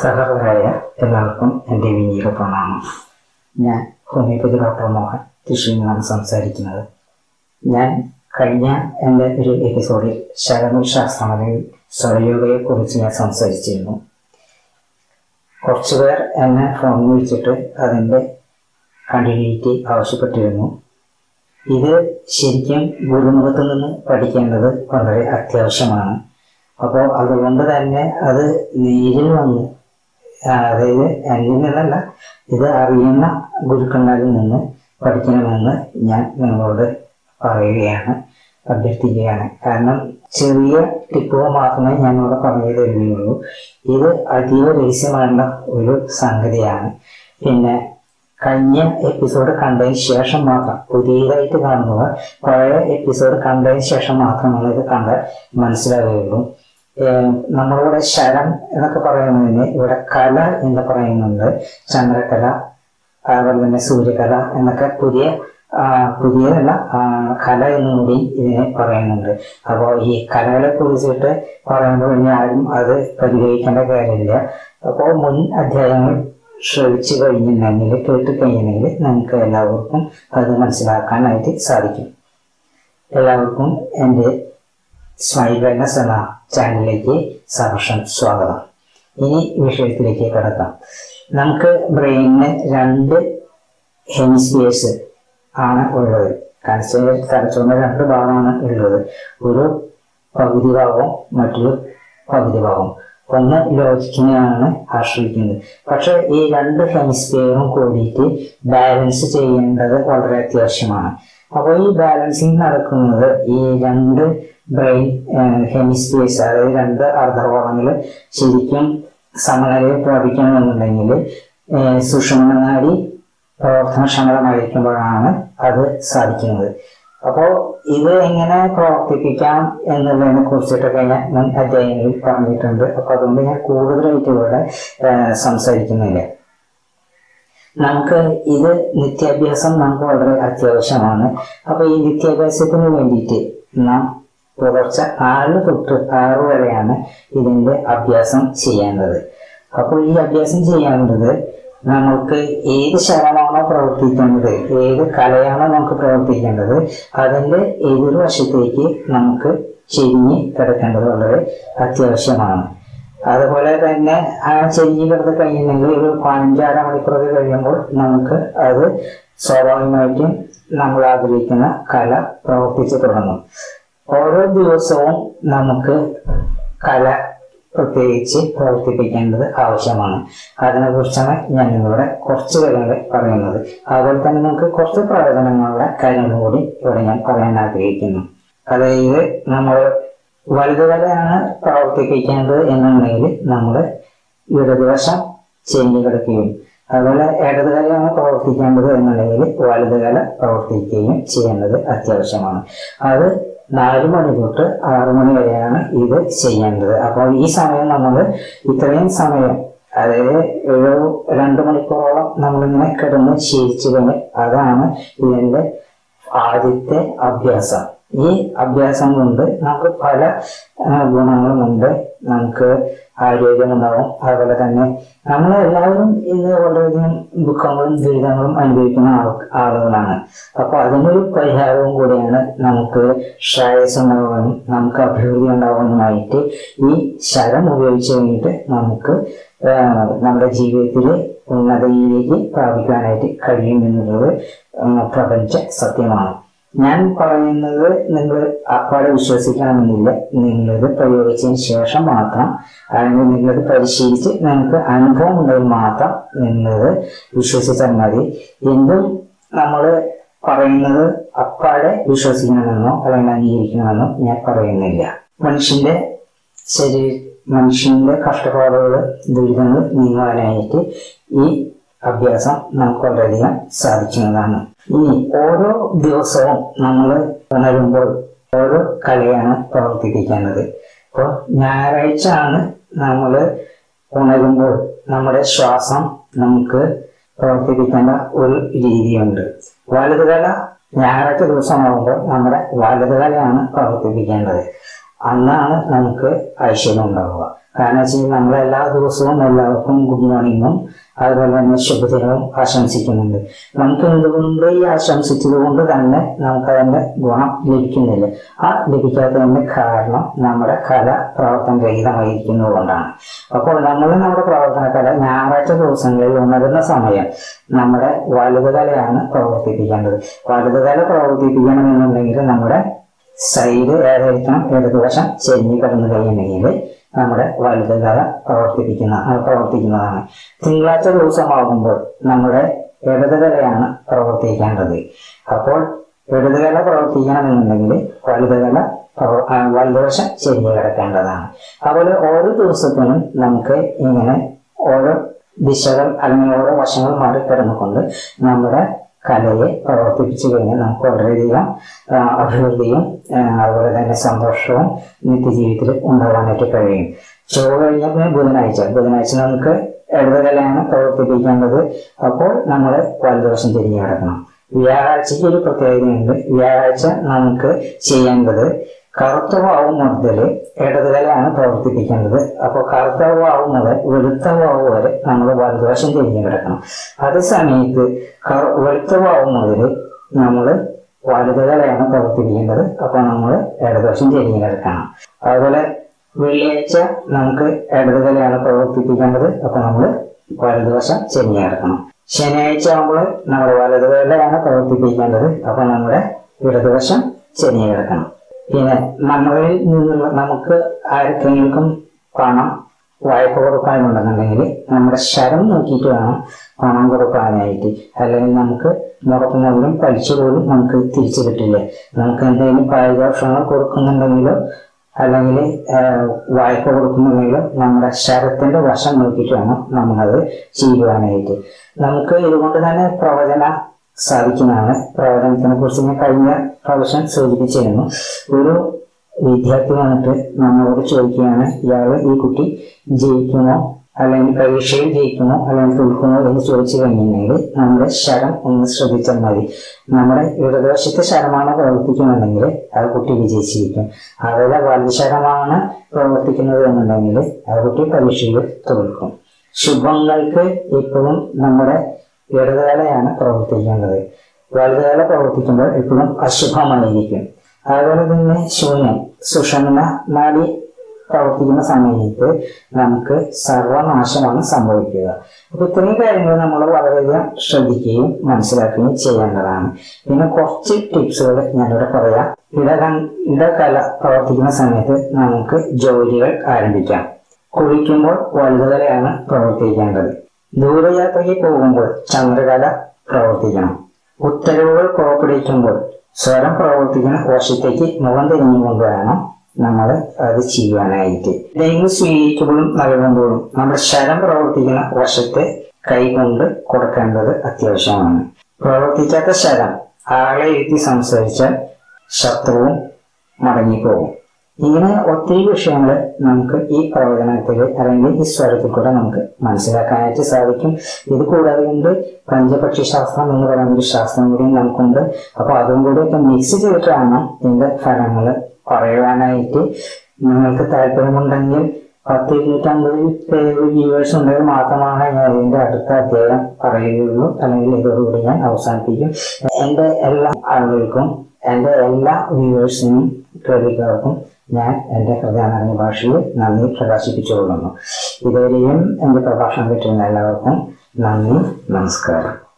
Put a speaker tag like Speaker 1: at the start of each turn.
Speaker 1: സഹൃദരായ എല്ലാവർക്കും എന്റെ വിനീത പ്രണാമം ഞാൻ ഹോമിയോപ്പതി ഡോക്ടർ മോഹൻ തൃശ്ശൂരിൽ നിന്നാണ് സംസാരിക്കുന്നത്. ഞാൻ കഴിഞ്ഞ എന്റെ ഒരു എപ്പിസോഡിൽ ശരണ സ്വയോഗയെ കുറിച്ച് ഞാൻ സംസാരിച്ചിരുന്നു. കുറച്ചുപേർ എന്നെ ഫോൺ വിളിച്ചിട്ട് അതിന്റെ കണ്ടിന്യൂറ്റി ആവശ്യപ്പെട്ടിരുന്നു. ഇത് ശരിക്കും ഗുരുമുഖത്തു നിന്ന് പഠിക്കേണ്ടത് വളരെ അത്യാവശ്യമാണ്. അപ്പോൾ അതുകൊണ്ട് തന്നെ അത് നേരിൽ വന്ന് അതായത് നിന്നല്ല ഇത് അറിയുന്ന ഗുരുക്കന്മാരിൽ നിന്ന് പഠിക്കണമെന്ന് ഞാൻ നിങ്ങളോട് പറയുകയാണ് അഭ്യർത്ഥിക്കുകയാണ്. കാരണം ചെറിയ ടിപ്പുകൾ മാത്രമേ ഞാൻ ഇവിടെ പറഞ്ഞു തരികയുള്ളൂ. ഇത് അതീവ രഹസ്യമായുള്ള ഒരു സംഗതിയാണ്. പിന്നെ കഴിഞ്ഞ എപ്പിസോഡ് കണ്ടതിന് ശേഷം മാത്രം പുതിയതായിട്ട് കാണുന്നവർ പഴയ എപ്പിസോഡ് കണ്ടതിന് ശേഷം മാത്രമാണ് ഇത് കണ്ടാൽ മനസ്സിലാവുകയുള്ളൂ. നമ്മളിവിടെ ശരം എന്നൊക്കെ പറയുന്നതിന് ഇവിടെ കല എന്ന് പറയുന്നുണ്ട്. ചന്ദ്രകല അതുപോലെ തന്നെ സൂര്യകല എന്നൊക്കെ പുതിയ പുതിയതല്ല കല എന്നും കൂടി ഇതിനെ പറയുന്നുണ്ട്. അപ്പോൾ ഈ കലകളെ കുറിച്ചിട്ട് പറയുമ്പോൾ ഇനി ആരും അത് പരിഗണിക്കേണ്ട കാര്യമില്ല. അപ്പോൾ മുൻ അധ്യായങ്ങൾ ശ്രവിച്ചു കഴിഞ്ഞിട്ടുണ്ടെങ്കിൽ കേട്ട് കഴിഞ്ഞിട്ടുണ്ടെങ്കിൽ നമുക്ക് എല്ലാവർക്കും അത് മനസ്സിലാക്കാനായിട്ട് സാധിക്കും. എല്ലാവർക്കും എന്റെ എന്ന ചാനലിലേക്ക് സഹർഷം സ്വാഗതം. ഇനി വിഷയത്തിലേക്ക് കിടക്കാം. നമുക്ക് ബ്രെയിനിന് രണ്ട് ഹെമിസ്ഫിയേഴ്സ് ആണ് ഉള്ളത്. കനച്ച തലച്ചോറിന് രണ്ട് ഭാഗമാണ് ഉള്ളത്. ഒരു പകുതി ഭാഗവും മറ്റൊരു പകുതി ഭാഗവും ഒന്ന് ലോജിക്കിനെയാണ് ആശ്രയിക്കുന്നത്. പക്ഷെ ഈ രണ്ട് ഹെമിസ്ഫിയറും കൂടിയിട്ട് ബാലൻസ് ചെയ്യേണ്ടത് വളരെ അത്യാവശ്യമാണ്. അപ്പോൾ ഈ ബാലൻസിങ് നടക്കുന്നത് ഈ രണ്ട് ബ്രെയിൻ ഹെമിസ്ഫിയേഴ്സ് അതായത് രണ്ട് അർദ്ധഗോളങ്ങൾ ശരിക്കും സമനിലയിൽ പ്രാപിക്കണമെന്നുണ്ടെങ്കിൽ സുഷുമ്നാടി പ്രവർത്തനക്ഷമതമായിരിക്കുമ്പോഴാണ് അത് സാധിക്കുന്നത്. അപ്പോൾ ഇത് എങ്ങനെ പ്രവർത്തിപ്പിക്കാം എന്നുള്ളതിനെ കുറിച്ചിട്ടൊക്കെ ഞാൻ മുൻ അധ്യായങ്ങളിൽ പറഞ്ഞിട്ടുണ്ട്. അപ്പൊ അതുകൊണ്ട് ഞാൻ കൂടുതലായിട്ട് ഇവിടെ സംസാരിക്കുന്നില്ല. നമുക്ക് ഇത് നിത്യാഭ്യാസം നമുക്ക് വളരെ അത്യാവശ്യമാണ്. അപ്പോൾ ഈ നിത്യാഭ്യാസത്തിന് വേണ്ടിയിട്ട് നാം പുലർച്ചെ ആറ് തൊട്ട് ആറ് വരെയാണ് ഇതിന്റെ അഭ്യാസം ചെയ്യേണ്ടത്. അപ്പോൾ ഈ അഭ്യാസം ചെയ്യേണ്ടത് നമുക്ക് ഏത് ശരണമാണോ പ്രവർത്തിക്കേണ്ടത് ഏത് കലയാണോ നമുക്ക് പ്രവർത്തിക്കേണ്ടത് അതിന്റെ എതിർവശത്തേക്ക് നമുക്ക് ചെരിഞ്ഞ് കിടക്കേണ്ടത് വളരെ അത്യാവശ്യമാണ്. അതുപോലെ തന്നെ ആ ചെരിഞ്ഞ് കിടന്ന് കഴിയുന്നെങ്കിൽ ഒരു പതിനഞ്ചാറ് മണിക്കൂറൊക്കെ കഴിയുമ്പോൾ നമുക്ക് അത് സ്വാഭാവികമായിട്ടും നമ്മൾ ആഗ്രഹിക്കുന്ന കല പ്രവർത്തിച്ചു തുടങ്ങും. ഓരോ ദിവസവും നമുക്ക് കല പ്രത്യേകിച്ച് പ്രവർത്തിപ്പിക്കേണ്ടത് ആവശ്യമാണ്. അതിനെക്കുറിച്ചാണ് ഞാൻ ഇവിടെ കുറച്ച് കാര്യങ്ങൾ പറയുന്നത്. അതുപോലെ തന്നെ നമുക്ക് കുറച്ച് പ്രയോജനങ്ങളുടെ കാര്യങ്ങൾ കൂടി ഇവിടെ ഞാൻ പറയാൻ ആഗ്രഹിക്കുന്നു. അതായത് നമ്മൾ വലുതുവരെയാണ് പ്രവർത്തിപ്പിക്കേണ്ടത് എന്നുണ്ടെങ്കിൽ നമ്മൾ ഇടതുവശം ചെഞ്ഞു കിടക്കുകയും അതുപോലെ ഇടതുകലയാണ് പ്രവർത്തിക്കേണ്ടത് എന്നുണ്ടെങ്കിൽ വലതുകല പ്രവർത്തിക്കുകയും ചെയ്യേണ്ടത് അത്യാവശ്യമാണ്. അത് നാല് മണി തൊട്ട് ആറു മണി വരെയാണ് ഇത് ചെയ്യേണ്ടത്. അപ്പോൾ ഈ സമയം നമ്മൾ ഇത്രയും സമയം അതായത് ഒരു രണ്ട് മണിക്കൂറോളം നമ്മളിങ്ങനെ കിടന്ന് ശീലിച്ചു കഴിഞ്ഞാൽ അതാണ് ഇതിന്റെ ആദ്യത്തെ അഭ്യാസം. ഈ അഭ്യാസം കൊണ്ട് നമുക്ക് പല ഗുണങ്ങളും ഉണ്ട് നമുക്ക് ആരോഗ്യം ഉണ്ടാവും അതുപോലെ തന്നെ നമ്മൾ എല്ലാവരും ഇന്ന് വളരെയധികം ദുഃഖങ്ങളും ദുരിതങ്ങളും അനുഭവിക്കുന്ന ആളുകളാണ്. അപ്പൊ അതിനൊരു പരിഹാരവും കൂടിയാണ് നമുക്ക് ശ്രേയസ് ഉണ്ടാവാനും നമുക്ക് അഭിവൃദ്ധി ഉണ്ടാവാനുമായിട്ട് ഈ ശരം ഉപയോഗിച്ച് കഴിഞ്ഞിട്ട് നമുക്ക് നമ്മുടെ ജീവിതത്തിൽ ഉന്നതിയിലേക്ക് പ്രാപിക്കാനായിട്ട് കഴിയും എന്നുള്ളത് പ്രപഞ്ച സത്യമാണ്. ഞാൻ പറയുന്നത് നിങ്ങൾ അപ്പാടെ വിശ്വസിക്കണമെന്നില്ല. നിങ്ങളിത് പ്രയോഗിച്ചതിന് ശേഷം മാത്രം അല്ലെങ്കിൽ നിങ്ങളിത് പരിശീലിച്ച് നിങ്ങൾക്ക് അനുഭവം ഉണ്ടെങ്കിൽ മാത്രം നിങ്ങളിത് വിശ്വസിച്ചാൽ മതി. എന്തും നമ്മൾ പറയുന്നത് അപ്പാടെ വിശ്വസിക്കണമെന്നോ അല്ലെങ്കിൽ അംഗീകരിക്കണമെന്നോ ഞാൻ പറയുന്നില്ല. മനുഷ്യന്റെ ശരീര മനുഷ്യന്റെ കഷ്ടപ്പാടുകൾ ദുരിതങ്ങൾ നീങ്ങുവാനായിട്ട് ഈ അഭ്യാസം നമുക്ക് വളരെയധികം സാധിക്കുന്നതാണ്. ഇനി ഓരോ ദിവസവും നമ്മൾ ഉണരുമ്പോൾ ഓരോ കളിയാണ് പ്രവർത്തിപ്പിക്കേണ്ടത്. ഇപ്പോൾ ഞായറാഴ്ച ആണ് നമ്മൾ ഉണരുമ്പോൾ നമ്മുടെ ശ്വാസം നമുക്ക് പ്രവർത്തിപ്പിക്കേണ്ട ഒരു രീതിയുണ്ട്. വലതുകല ഞായറാഴ്ച ദിവസമാകുമ്പോൾ നമ്മുടെ വലതുകലയാണ് പ്രവർത്തിപ്പിക്കേണ്ടത്. അന്നാണ് നമുക്ക് ഐശ്വര്യം ഉണ്ടാവുക. കാരണം വെച്ച് കഴിഞ്ഞാൽ നമ്മൾ എല്ലാ ദിവസവും എല്ലാവർക്കും ഗുഡ് മോർണിംഗും അതുപോലെ തന്നെ ശുഭദിനവും ആശംസിക്കുന്നുണ്ട്. നമുക്ക് എന്തുകൊണ്ട് ഈ ആശംസിച്ചത് കൊണ്ട് തന്നെ നമുക്ക് അതിന്റെ ഗുണം ലഭിക്കുന്നില്ല. ആ ലഭിക്കാത്തതിന്റെ കാരണം നമ്മുടെ കല പ്രവർത്തനരഹിതമായിരിക്കുന്നത് കൊണ്ടാണ്. അപ്പോൾ നമ്മൾ നമ്മുടെ പ്രവർത്തന കല ഞായറാഴ്ച ദിവസങ്ങളിൽ ഉണരുന്ന സമയം നമ്മുടെ വലുതുകലയാണ് പ്രവർത്തിപ്പിക്കേണ്ടത്. വലുതുകല പ്രവർത്തിപ്പിക്കണമെന്നുണ്ടെങ്കിൽ നമ്മുടെ സൈഡ് ഏതായിരിക്കണം? ഇടതുവശം ചെന്നി കിടന്നു കഴിയുന്നെങ്കിൽ നമ്മുടെ വലുതുകല പ്രവർത്തിപ്പിക്കുന്ന പ്രവർത്തിക്കുന്നതാണ്. തിങ്കളാഴ്ച ദിവസമാകുമ്പോൾ നമ്മുടെ ഇടതുകലയാണ് പ്രവർത്തിക്കേണ്ടത്. അപ്പോൾ ഇടതുകല പ്രവർത്തിക്കണമെന്നുണ്ടെങ്കിൽ വലുതുകല വലതുവശം ചെരിഞ്ഞ് കിടക്കേണ്ടതാണ്. അതുപോലെ ഓരോ ദിവസത്തിനും നമുക്ക് ഇങ്ങനെ ഓരോ ദിശകൾ അല്ലെങ്കിൽ ഓരോ വശങ്ങൾ മാറി കിടന്നുകൊണ്ട് നമ്മുടെ കലയെ പ്രവർത്തിപ്പിച്ചു കഴിഞ്ഞാൽ നമുക്ക് വളരെയധികം അഭിവൃദ്ധിയും അതുപോലെ തന്നെ സന്തോഷവും നിത്യജീവിതത്തിൽ ഉണ്ടാകാനായിട്ട് കഴിയും. ചൊവ്വ കഴിഞ്ഞാൽ പിന്നെ ബുധനാഴ്ച. ബുധനാഴ്ച നമുക്ക് ഇടതുകലയാണ് പ്രവർത്തിപ്പിക്കേണ്ടത്. അപ്പോൾ നമ്മൾ വലതുവശം തിരിഞ്ഞു കിടക്കണം. വ്യാഴാഴ്ചയ്ക്ക് ഒരു പ്രത്യേകതയുണ്ട്. വ്യാഴാഴ്ച നമുക്ക് ചെയ്യേണ്ടത് കറുത്ത വാവ് മുതൽ ഇടതുകലയാണ് പ്രവർത്തിപ്പിക്കേണ്ടത്. അപ്പോൾ കറുത്ത വാവ് മുതൽ വെളുത്ത വാവ് വരെ നമ്മൾ വലതുവശം തിരിഞ്ഞു കിടക്കണം. അതേ സമയത്ത് വെളുത്ത വാവ് മുതൽ നമ്മൾ വലതുകലയാണ് പ്രവർത്തിപ്പിക്കേണ്ടത്. അപ്പോൾ നമ്മൾ ഇടതുവശം തിരിഞ്ഞു കിടക്കണം. അതുപോലെ വെള്ളിയാഴ്ച നമുക്ക് ഇടതുകലയാണ് പ്രവർത്തിപ്പിക്കേണ്ടത്. അപ്പോൾ നമ്മൾ വലതുവശം ചെരിഞ്ഞു കിടക്കണം. ശനിയാഴ്ച ആകുമ്പോൾ നമ്മുടെ വലതുകലയാണ് പ്രവർത്തിപ്പിക്കേണ്ടത്. അപ്പോൾ നമ്മുടെ ഇടതുവശം ചെരിഞ്ഞു കിടക്കണം. പിന്നെ നമ്മളിൽ നിന്നുള്ള നമുക്ക് ആർക്കെങ്കിലും പണം വായ്പ കൊടുക്കാനുണ്ടെന്നുണ്ടെങ്കിൽ നമ്മുടെ ശരം നോക്കിയിട്ട് വേണം പണം കൊടുക്കാനായിട്ട്. അല്ലെങ്കിൽ നമുക്ക് മുടക്ക് മുതലും പോലും നമുക്ക് തിരിച്ചു കിട്ടില്ല. നമുക്ക് എന്തെങ്കിലും പാരിതോഷങ്ങൾ കൊടുക്കുന്നുണ്ടെങ്കിലോ അല്ലെങ്കിൽ വായ്പ കൊടുക്കുന്നുണ്ടെങ്കിലോ നമ്മുടെ ശരത്തിന്റെ വശം നോക്കിയിട്ട് വേണം നമ്മളത് ചെയ്യുവാനായിട്ട്. നമുക്ക് ഇതുകൊണ്ട് തന്നെ പ്രവചന സാധിക്കുന്നതാണ്. പ്രവചനത്തിനെ കുറിച്ച് ഞാൻ കഴിഞ്ഞ പ്രാവശ്യം സൂചിപ്പിച്ചിരുന്നു. ഒരു വിദ്യാർത്ഥി വന്നിട്ട് നമ്മളോട് ചോദിക്കുകയാണ് ഇയാൾ ഈ കുട്ടി ജയിക്കുമോ? അല്ലെങ്കിൽ പരീക്ഷയിൽ ജയിക്കുമോ? അല്ലെങ്കിൽ തോൽക്കുമോ? എന്ന് ചോദിച്ചു കഴിഞ്ഞിട്ടുണ്ടെങ്കിൽ നമ്മുടെ ശരം ഒന്ന് ശ്രദ്ധിച്ചാൽ മതി. നമ്മുടെ ഇടതുവശത്തെ ശരമാണ് പ്രവർത്തിക്കുന്നുണ്ടെങ്കിൽ ആ കുട്ടി വിജയിച്ചിരിക്കും. അതുപോലെ വലതുശരമാണ് പ്രവർത്തിക്കുന്നത് എന്നുണ്ടെങ്കിൽ ആ കുട്ടി പരീക്ഷയിൽ തോൽക്കും. ശുഭങ്ങൾക്ക് എപ്പോഴും നമ്മുടെ ഇടതുകാലയാണ് പ്രവർത്തിക്കേണ്ടത്. വലതുകാല പ്രവർത്തിക്കുമ്പോൾ എപ്പോഴും അശുഭമായിരിക്കും അതുപോലെ തന്നെ ശൂന്യം സുഷമന നാടി പ്രവർത്തിക്കുന്ന സമയത്ത് നമുക്ക് സർവനാശമാണ് സംഭവിക്കുക. അപ്പൊ ഇത്രയും കാര്യങ്ങൾ നമ്മൾ വളരെയധികം ശ്രദ്ധിക്കുകയും മനസ്സിലാക്കുകയും ചെയ്യേണ്ടതാണ്. പിന്നെ കുറച്ച് ടിപ്സുകൾ ഞാനിവിടെ പറയാം. ഇടക ഇടകല പ്രവർത്തിക്കുന്ന സമയത്ത് നമുക്ക് ജോലികൾ ആരംഭിക്കാം. കുളിക്കുമ്പോൾ വലുതുകലയാണ് പ്രവർത്തിക്കേണ്ടത്. ദൂരയാത്രയ്ക്ക് പോകുമ്പോൾ ചന്ദ്രകല പ്രവർത്തിക്കണം. ഉത്തരവുകൾ പുറപ്പെടുവിക്കുമ്പോൾ സ്വരം പ്രവർത്തിക്കുന്ന വശത്തേക്ക് മുഖം തിരിഞ്ഞു കൊണ്ടുവരണം നമ്മൾ അത് ചെയ്യുവാനായിട്ട്. എന്തെങ്കിലും സ്വീകരിക്കുമ്പോഴും നൽകുമ്പോഴും നമ്മുടെ ശരം പ്രവർത്തിക്കുന്ന വശത്തെ കൈകൊണ്ട് കൊടുക്കേണ്ടത് അത്യാവശ്യമാണ്. പ്രവർത്തിക്കാത്ത ശരം ആളെ എത്തി സംസാരിച്ചാൽ ശത്രുവും മടങ്ങിപ്പോകും. ഇങ്ങനെ ഒത്തിരി വിഷയങ്ങൾ നമുക്ക് ഈ പ്രവചനത്തിൽ അല്ലെങ്കിൽ ഈ സ്വരത്തിൽ കൂടെ നമുക്ക് മനസ്സിലാക്കാനായിട്ട് സാധിക്കും. ഇത് കൂടാതെ കൊണ്ട് പഞ്ചപക്ഷി ശാസ്ത്രം എന്ന് പറയുന്ന ഒരു ശാസ്ത്രം കൂടി നമുക്കുണ്ട്. അപ്പൊ അതും കൂടി ഒക്കെ മിക്സ് ചെയ്തിട്ടാണ് ഇതിന്റെ ഫലങ്ങൾ പറയുവാനായിട്ട് നിങ്ങൾക്ക് താല്പര്യമുണ്ടെങ്കിൽ പത്ത് ഇരുന്നൂറ്റമ്പത് വ്യൂവേഴ്സ് ഉണ്ടെങ്കിൽ മാത്രമാണ് ഞാൻ ഇതിന്റെ അടുത്ത അധ്യായം പറയുകയുള്ളൂ. അല്ലെങ്കിൽ ഇതോടുകൂടി ഞാൻ അവസാനിപ്പിക്കും. എന്റെ എല്ലാ ആളുകൾക്കും എന്റെ എല്ലാ വ്യൂവേഴ്സിനും കേൾവിക്കാർക്കും ഞാൻ എന്റെ ഹൃദയനറിയ ഭാഷയിൽ നന്ദി പ്രകാശിപ്പിച്ചുകൊള്ളുന്നു. ഇതുവരെയും എന്റെ പ്രഭാഷണം കിട്ടുന്ന എല്ലാവർക്കും നന്ദി നമസ്കാരം.